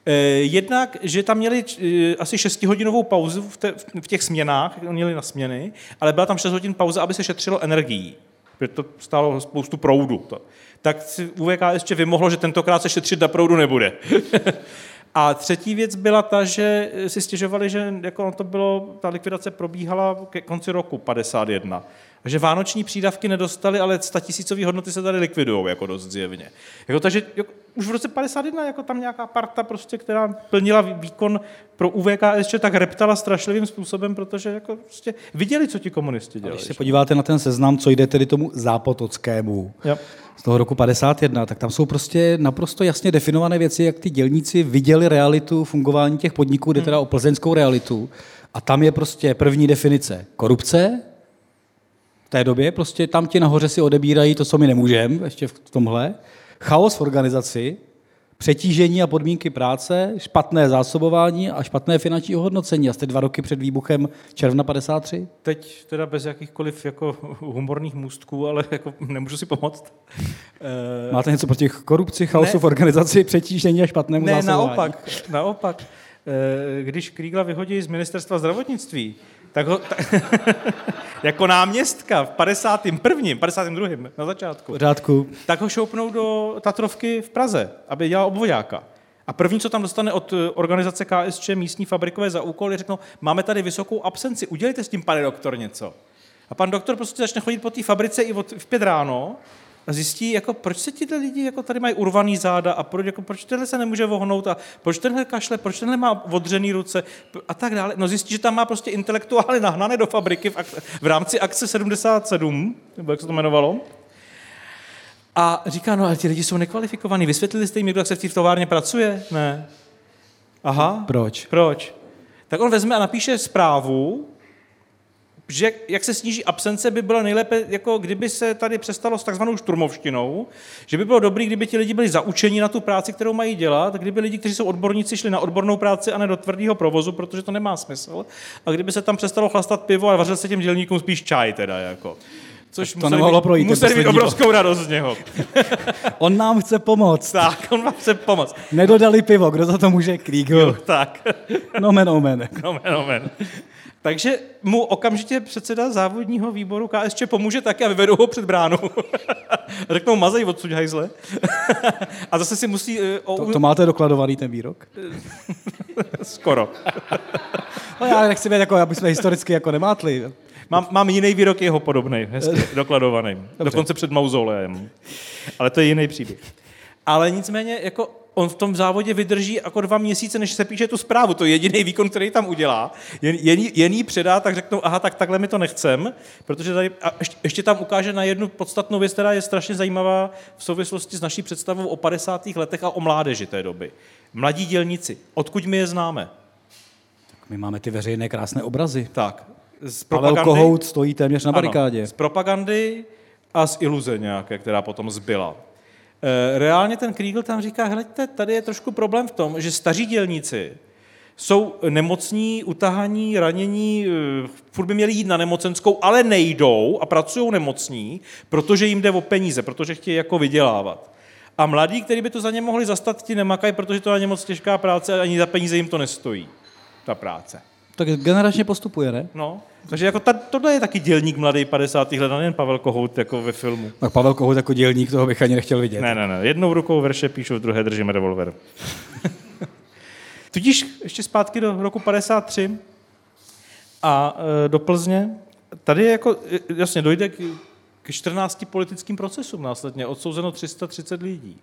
Speaker 2: Eh, Jednak, že tam měli eh, asi 6-hodinovou pauzu v, těch směnách, měli na směny, ale byla tam 6 hodin pauza, aby se šetřilo energií, protože to stálo spoustu proudu. Tak si UVK ještě vymohlo, že tentokrát se šetřit na proudu nebude. <laughs> A třetí věc byla ta, že si stěžovali, že jako to bylo, ta likvidace probíhala ke konci roku 51. A že vánoční přídavky nedostali, ale statisícové hodnoty se tady likvidují jako dost zjevně. Jako, takže jako, už v roce 51 jako tam nějaká parta, prostě, která plnila vý- výkon pro UVKSČ, tak reptala strašlivým způsobem, protože jako prostě viděli, co ti komunisti dělali.
Speaker 3: Když se podíváte na ten seznam, co jde tedy tomu zápotockému
Speaker 2: Jo.
Speaker 3: z toho roku 51, tak tam jsou prostě naprosto jasně definované věci, jak ty dělníci viděli realitu fungování těch podniků, jde teda o plzeňskou realitu. A tam je prostě první definice korupce, té době, prostě tam ti nahoře si odebírají to, co my nemůžeme, ještě v tomhle. Chaos v organizaci, přetížení a podmínky práce, špatné zásobování a špatné finanční ohodnocení. A jste dva roky před výbuchem června 53?
Speaker 2: Teď teda bez jakýchkoliv jako humorných můstků, ale jako nemůžu si pomoct.
Speaker 3: Eh, Máte něco proti korupci, chaosu ne, v organizaci, přetížení a špatnému
Speaker 2: ne,
Speaker 3: zásobování?
Speaker 2: naopak, naopak. Eh, když Krígla vyhodí z ministerstva zdravotnictví, tak ho, tak, <laughs> jako náměstka v 51. 52. na začátku.
Speaker 3: Pořádku.
Speaker 2: Tak ho šoupnou do Tatrovky v Praze, aby dělal obvojáka. A první, co tam dostane od eh, organizace KSČ místní fabrikové za úkol, je řeknou, máme tady vysokou absenci, udělejte s tím, pane doktor, něco. A pan doktor prostě začne chodit po té fabrice i od, v pět ráno a zjistí, jako, proč se ti lidi jako tady mají urvaný záda a proč, jako, proč tenhle se nemůže vohnout a proč tenhle kašle, proč tenhle má odřený ruce a tak dále. No zjistí, že tam má prostě intelektuály nahnané do fabriky v, ak- v rámci akce 77, nebo jak se to jmenovalo. A říká, no ale ti lidi jsou nekvalifikovaní. Vysvětlili jste jim někdo, jak se v té továrně pracuje? Ne. Aha.
Speaker 3: Proč?
Speaker 2: Proč? Tak on vezme a napíše zprávu, že jak se sníží absence, by bylo nejlépe, jako kdyby se tady přestalo s takzvanou šturmovštinou, že by bylo dobré, kdyby ti lidi byli zaučeni na tu práci, kterou mají dělat, kdyby lidi, kteří jsou odborníci, šli na odbornou práci a ne do tvrdého provozu, protože to nemá smysl, a kdyby se tam přestalo chlastat pivo a vařil se těm dělníkům spíš čaj teda, jako. Což
Speaker 3: to nemohlo
Speaker 2: mít,
Speaker 3: projít.
Speaker 2: Museli mít obrovskou radost z něho. <laughs>
Speaker 3: on nám chce pomoct.
Speaker 2: Tak, on vám chce pomoct.
Speaker 3: Nedodali pivo, kdo za to může? Kriegel.
Speaker 2: tak.
Speaker 3: Nomen omen.
Speaker 2: Nomen omen. Takže mu okamžitě předseda závodního výboru KSČ pomůže taky a vyvedou ho před bránu. <laughs> Řeknou, mazej odsud hajzle. <laughs> a zase si musí... Uh,
Speaker 3: to, to máte dokladovaný ten výrok?
Speaker 2: Skoro. <laughs>
Speaker 3: no já nechci být jako, aby jsme historicky jako nemátli.
Speaker 2: Mám, mám jiný výrok jeho podobný, hezky, dokladovaný. Dobře. Dokonce před mauzoleem. Ale to je jiný příběh. Ale nicméně, jako on v tom závodě vydrží jako dva měsíce, než se píše tu zprávu. To je jediný výkon, který tam udělá. Jen, jen, jen jí předá, tak řeknou, aha, tak takhle mi to nechcem, protože tady, a ještě, ještě tam ukáže na jednu podstatnou věc, která je strašně zajímavá v souvislosti s naší představou o 50. letech a o mládeži té doby. Mladí dělníci, odkud my je známe?
Speaker 3: Tak my máme ty veřejné krásné obrazy.
Speaker 2: Tak.
Speaker 3: Z propagandy, Pavel Kohout stojí téměř na barikádě.
Speaker 2: Ano, z propagandy a z iluze nějaké, která potom zbyla. Eh, reálně ten Kriegel tam říká, hleďte, tady je trošku problém v tom, že staří dělníci jsou nemocní, utahaní, ranění, eh, furt by měli jít na nemocenskou, ale nejdou a pracují nemocní, protože jim jde o peníze, protože chtějí jako vydělávat. A mladí, kteří by to za ně mohli zastat, ti nemakají, protože to je moc těžká práce a ani za peníze jim to nestojí, ta práce.
Speaker 3: Tak generačně postupuje, ne?
Speaker 2: No, takže jako ta, tohle je taky dělník mladý 50. let, a nejen Pavel Kohout jako ve filmu.
Speaker 3: Tak Pavel Kohout jako dělník, toho bych ani nechtěl vidět.
Speaker 2: Ne, ne, ne. Jednou rukou verše píšu, v druhé držíme revolver. <laughs> Tudíž ještě zpátky do roku 53 a e, do Plzně. Tady jako, jasně, dojde k, k 14 politickým procesům následně. Odsouzeno 330 lidí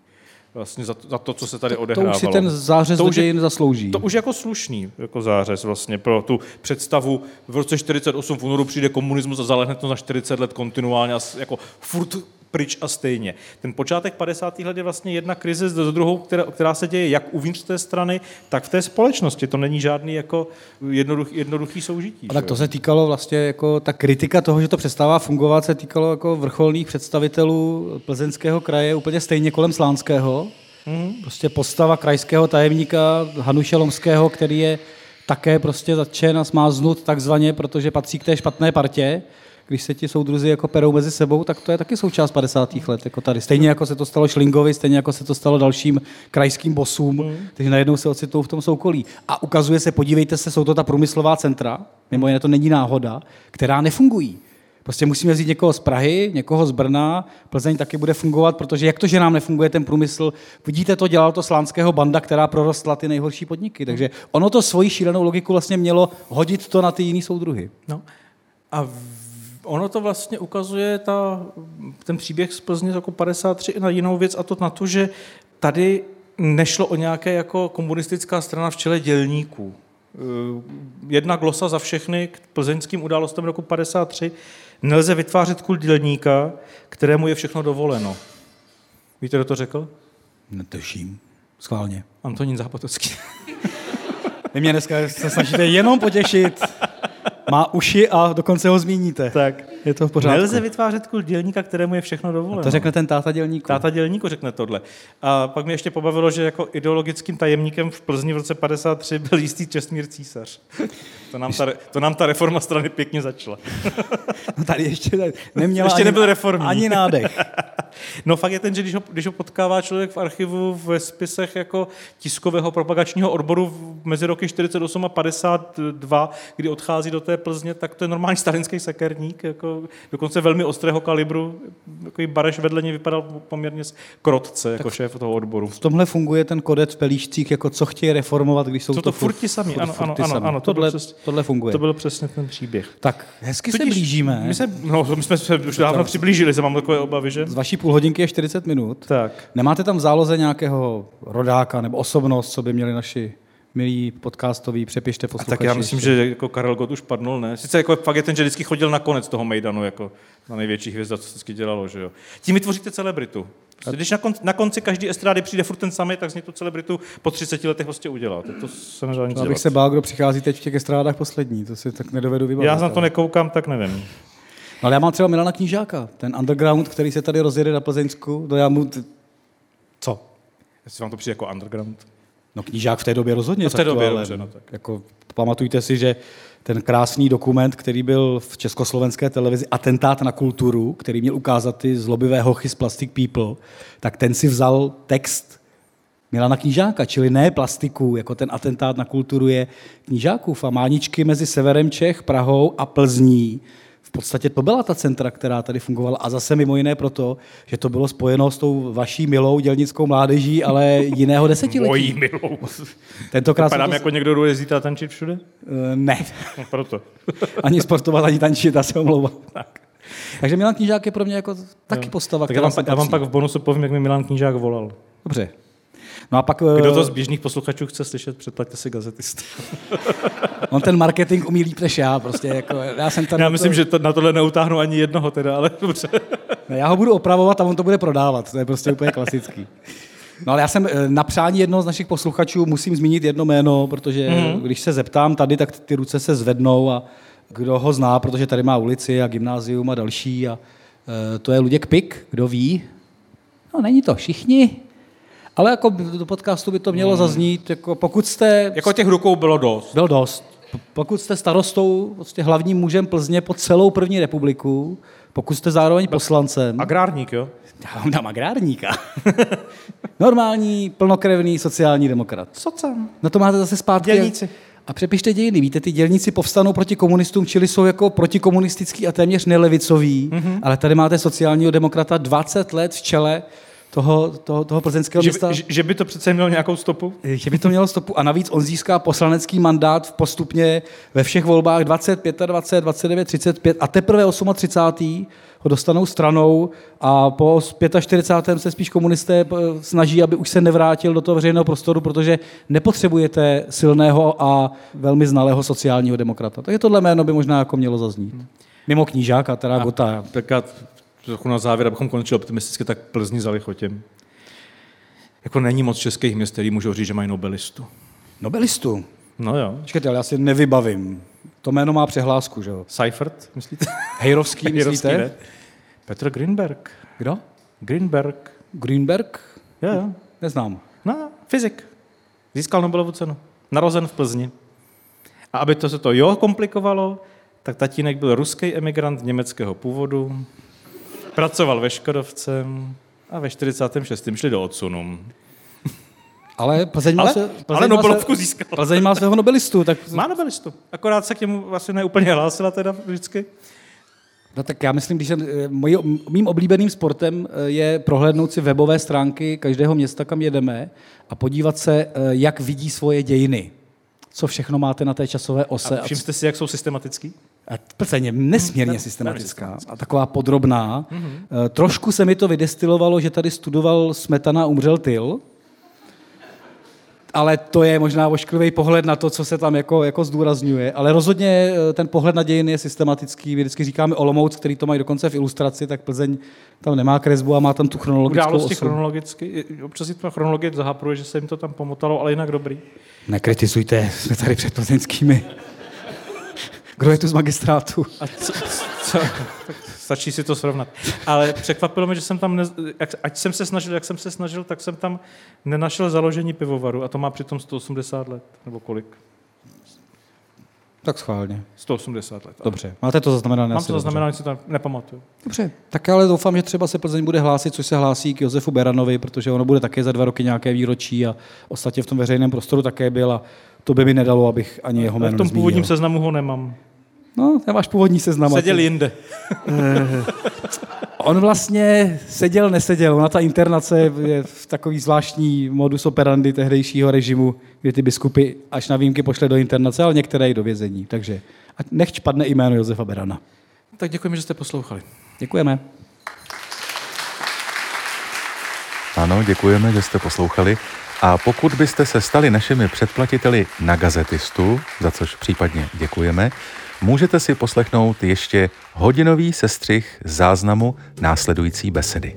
Speaker 2: vlastně za to, za to, co se tady odehrávalo.
Speaker 3: To už si ten zářez to
Speaker 2: už
Speaker 3: dějin zaslouží.
Speaker 2: To už jako slušný jako zářez vlastně pro tu představu. V roce 48 v únoru přijde komunismus a zalehne to na 40 let kontinuálně a jako furt pryč a stejně. Ten počátek 50. let je vlastně jedna krize za druhou, která, která se děje jak uvnitř té strany, tak v té společnosti. To není žádný jako jednoduch, jednoduchý soužití.
Speaker 3: A tak to se týkalo vlastně jako ta kritika toho, že to přestává fungovat, se týkalo jako vrcholných představitelů plzeňského kraje úplně stejně kolem Slánského. Mm. Prostě postava krajského tajemníka Hanuše Lomského, který je také prostě zatčen a zmáznut takzvaně, protože patří k té špatné partě když se ti soudruzi jako perou mezi sebou, tak to je taky součást 50. let. Jako tady. Stejně jako se to stalo Šlingovi, stejně jako se to stalo dalším krajským bosům, mm. kteří najednou se ocitou v tom soukolí. A ukazuje se, podívejte se, jsou to ta průmyslová centra, mimo jiné to není náhoda, která nefungují. Prostě musíme vzít někoho z Prahy, někoho z Brna, Plzeň taky bude fungovat, protože jak to, že nám nefunguje ten průmysl, vidíte to, dělal to slánského banda, která prorostla ty nejhorší podniky. Takže ono to svoji šílenou logiku vlastně mělo hodit to na ty jiný soudruhy.
Speaker 2: No. A ono to vlastně ukazuje ta, ten příběh z Plzně jako 53 na jinou věc a to na to, že tady nešlo o nějaké jako komunistická strana v čele dělníků. Eh, jedna glosa za všechny k plzeňským událostem roku 53. Nelze vytvářet kult dělníka, kterému je všechno dovoleno. Víte, kdo to řekl?
Speaker 3: Netuším. Schválně.
Speaker 2: Antonín Zápotocký.
Speaker 3: Vy mě dneska se snažíte jenom potěšit má uši a dokonce ho zmíníte.
Speaker 2: Tak.
Speaker 3: Je to v pořádku.
Speaker 2: Nelze vytvářet kult dělníka, kterému je všechno dovoleno.
Speaker 3: To řekne ten táta dělníku.
Speaker 2: Táta dělníku řekne tohle. A pak mě ještě pobavilo, že jako ideologickým tajemníkem v Plzni v roce 53 byl jistý Čestmír císař. To nám ta, to nám ta reforma strany pěkně začala. <laughs>
Speaker 3: No tady ještě ne- neměla
Speaker 2: ještě
Speaker 3: ani,
Speaker 2: nebyl reformní.
Speaker 3: ani nádech. <laughs>
Speaker 2: No fakt je ten, že když ho, když ho potkává člověk v archivu ve spisech jako tiskového propagačního odboru mezi roky 48 a 52, kdy odchází do té Plzně, tak to je normální stalinský sekerník, jako dokonce velmi ostrého kalibru. Takový Bareš vedle něj vypadal poměrně krotce jako šéf toho odboru.
Speaker 3: V tomhle funguje ten kodec v pelíšcích, jako co chtějí reformovat, když jsou
Speaker 2: Jsou to furt ti sami, ano, ano,
Speaker 3: ty
Speaker 2: ano,
Speaker 3: sami.
Speaker 2: ano, to
Speaker 3: tohle,
Speaker 2: přes-
Speaker 3: tohle funguje.
Speaker 2: To byl přesně ten příběh.
Speaker 3: Tak, hezky se
Speaker 2: Tudíž
Speaker 3: blížíme.
Speaker 2: My, se, no, my jsme se už dávno přiblížili, se mám takové obavy, že?
Speaker 3: Z vaší půlhodinky je 40 minut.
Speaker 2: Tak.
Speaker 3: Nemáte tam v záloze nějakého rodáka nebo osobnost, co by měli naši milí podcastoví, přepište
Speaker 2: A
Speaker 3: posluchači.
Speaker 2: tak já myslím,
Speaker 3: ještě.
Speaker 2: že jako Karel Gott už padnul, ne? Sice jako fakt je ten, že vždycky chodil na konec toho Mejdanu, jako na největší hvězda, co se vždycky dělalo, že jo. Tím vytvoříte celebritu. Prostě, když na konci, na konci každý estrády přijde furt ten samý, tak z něj tu celebritu po 30 letech prostě uděláte. To se nedá nic
Speaker 3: abych se bál, kdo přichází teď v těch estrádách poslední, to si tak nedovedu vybavit.
Speaker 2: Já na to nekoukám, tak nevím.
Speaker 3: No, ale já mám třeba Milana Knížáka, ten underground, který se tady rozjede na Plzeňsku, to já mu... t- Co?
Speaker 2: Jestli vám to přijde jako underground.
Speaker 3: No knížák v té době rozhodně.
Speaker 2: No, v té době,
Speaker 3: ale
Speaker 2: dobře, no tak.
Speaker 3: Jako, pamatujte si, že ten krásný dokument, který byl v československé televizi, Atentát na kulturu, který měl ukázat ty zlobivé hochy z Plastic People, tak ten si vzal text Milana Knížáka, čili ne plastiku, jako ten atentát na kulturu je knížákův a máničky mezi severem Čech, Prahou a Plzní. V podstatě to byla ta centra, která tady fungovala a zase mimo jiné proto, že to bylo spojeno s tou vaší milou dělnickou mládeží, ale jiného desetiletí.
Speaker 2: Mojí milou.
Speaker 3: Tentokrát
Speaker 2: Vypadám
Speaker 3: to-
Speaker 2: jako někdo, kdo jezdí a tančit všude?
Speaker 3: Eh, Ne,
Speaker 2: No, proto. <laughs>
Speaker 3: ani sportovat, ani tančit, já se omlouvám. Takže Milan Knížák je pro mě jako taky postava,
Speaker 2: Tak já
Speaker 3: která
Speaker 2: vám,
Speaker 3: sem
Speaker 2: já vám pak v bonusu povím, jak mi Milan Knížák volal.
Speaker 3: Dobře. No a pak...
Speaker 2: Kdo
Speaker 3: eh,
Speaker 2: to z běžných posluchačů chce slyšet, předplaťte si gazetist. <laughs>
Speaker 3: On ten marketing umí líp než já, prostě jako, já jsem tam...
Speaker 2: Já myslím, že to, na tohle neutáhnu ani jednoho teda, ale dobře. <laughs>
Speaker 3: Ne, já ho budu opravovat a on to bude prodávat, to je prostě úplně klasický. No ale já jsem eh, na přání jednoho z našich posluchačů musím zmínit jedno jméno, protože
Speaker 2: Mhm.
Speaker 3: mm-hmm. když se zeptám tady, tak ty ruce se zvednou a kdo ho zná, protože tady má ulici a gymnázium a další a eh, to je Luděk Pik, kdo ví? No není to všichni, ale jako do podcastu by to mělo zaznít, jako pokud jste...
Speaker 2: Hmm. Jako těch rukou bylo dost.
Speaker 3: Byl dost. Pokud jste starostou, prostě hlavním mužem Plzně po celou první republiku, pokud jste zároveň poslancem,
Speaker 2: Agrárník, jo?
Speaker 3: já vám dám agrárníka. <laughs> Normální, plnokrevný sociální demokrat.
Speaker 2: Co tam?
Speaker 3: No to máte zase zpátky.
Speaker 2: Dělníci.
Speaker 3: A přepište dějiny. Víte, ty dělníci povstanou proti komunistům, čili jsou jako protikomunistický a téměř nelevicoví,
Speaker 2: Mhm.
Speaker 3: mm-hmm. ale tady máte sociálního demokrata 20 let v čele toho, toho, toho plzeňského
Speaker 2: Že,
Speaker 3: města.
Speaker 2: by- že, že by to přece mělo nějakou stopu?
Speaker 3: že by to mělo stopu a navíc on získá poslanecký mandát v postupně ve všech volbách 20, 25, 29, 35 a teprve 38. ho dostanou stranou a po 45. se spíš komunisté eh, snaží, aby už se nevrátil do toho veřejného prostoru, protože nepotřebujete silného a velmi znalého sociálního demokrata. Takže tohle jméno by možná jako mělo zaznít. Mimo knížáka, teda Gota.
Speaker 2: Tak trochu na závěr, abychom končili optimisticky, tak Plzni za lichotěm. Jako není moc českých měst, který můžou říct, že mají nobelistu.
Speaker 3: Nobelistu.
Speaker 2: No jo.
Speaker 3: Počkejte, ale já si nevybavím. To jméno má přehlásku, že jo?
Speaker 2: Seifert, myslíte?
Speaker 3: Hejrovský, <laughs>
Speaker 2: Hejrovský,
Speaker 3: myslíte?
Speaker 2: ne? Petr Greenberg.
Speaker 3: Kdo?
Speaker 2: Greenberg.
Speaker 3: Greenberg?
Speaker 2: Jo, jo.
Speaker 3: Neznám.
Speaker 2: No, fyzik. Získal Nobelovu cenu. Narozen v Plzni. A aby to se to jo komplikovalo, tak tatínek byl ruský emigrant německého původu, pracoval ve Škodovce a ve 46. šli do odsunu.
Speaker 3: Ale Plzeň má,
Speaker 2: Ale-
Speaker 3: se,
Speaker 2: ale
Speaker 3: Plzeň má
Speaker 2: Nobelovku
Speaker 3: se,
Speaker 2: získal.
Speaker 3: Plzeň má svého nobelistu, tak,
Speaker 2: Má Nobelistu. Akorát se k němu asi neúplně hlásila teda vždycky.
Speaker 3: no, tak já myslím, když jsem, eh, mojí, mým oblíbeným sportem eh, je prohlédnout si webové stránky každého města, kam jedeme a podívat se, eh, jak vidí svoje dějiny. Co všechno máte na té časové ose.
Speaker 2: A všiml jste si, jak jsou systematický?
Speaker 3: A Plzeň je nesmírně systematická a taková podrobná. Mm-hmm. Trošku se mi to vydestilovalo, že tady studoval Smetana, umřel Tyl, ale to je možná ošklivý pohled na to, co se tam jako, jako zdůrazňuje. Ale rozhodně eh, ten pohled na dějiny je systematický. My vždycky říkáme Olomouc, který to mají dokonce v ilustraci, tak Plzeň tam nemá kresbu a má tam tu chronologickou
Speaker 2: Události
Speaker 3: osu.
Speaker 2: chronologicky. Občas si ta chronologie zahapruje, že se jim to tam pomotalo, ale jinak dobrý.
Speaker 3: Nekritizujte, jsme tady před plzeňskými. Kdo je tu z magistrátu?
Speaker 2: A co, Stačí si to srovnat. Ale překvapilo mě, že jsem tam, ne, jak, ať jsem se snažil, jak jsem se snažil, tak jsem tam nenašel založení pivovaru a to má přitom 180 let, nebo kolik?
Speaker 3: Tak schválně.
Speaker 2: 180 let.
Speaker 3: Dobře. Máte to zaznamenané?
Speaker 2: Mám to zaznamenané, si to nepamatuju.
Speaker 3: Dobře. Tak ale doufám, že třeba se Plzeň bude hlásit, což se hlásí k Josefu Beranovi, protože ono bude také za dva roky nějaké výročí a ostatně v tom veřejném prostoru také byl a to by mi nedalo, abych ani jeho jméno
Speaker 2: V tom
Speaker 3: nezmínil.
Speaker 2: původním seznamu ho nemám.
Speaker 3: No, nemáš původní seznam.
Speaker 2: Seděl jinde.
Speaker 3: Eh, On vlastně seděl, neseděl. Ona ta internace je v takový zvláštní modus operandi tehdejšího režimu, kdy ty biskupy až na výjimky pošle do internace, ale některé i do vězení. Takže ať nechť padne jméno Josefa Berana.
Speaker 2: Tak děkujeme, že jste poslouchali.
Speaker 3: Děkujeme.
Speaker 1: Ano, děkujeme, že jste poslouchali. A pokud byste se stali našimi předplatiteli na gazetistu, za což případně děkujeme, můžete si poslechnout ještě hodinový sestřih záznamu následující besedy.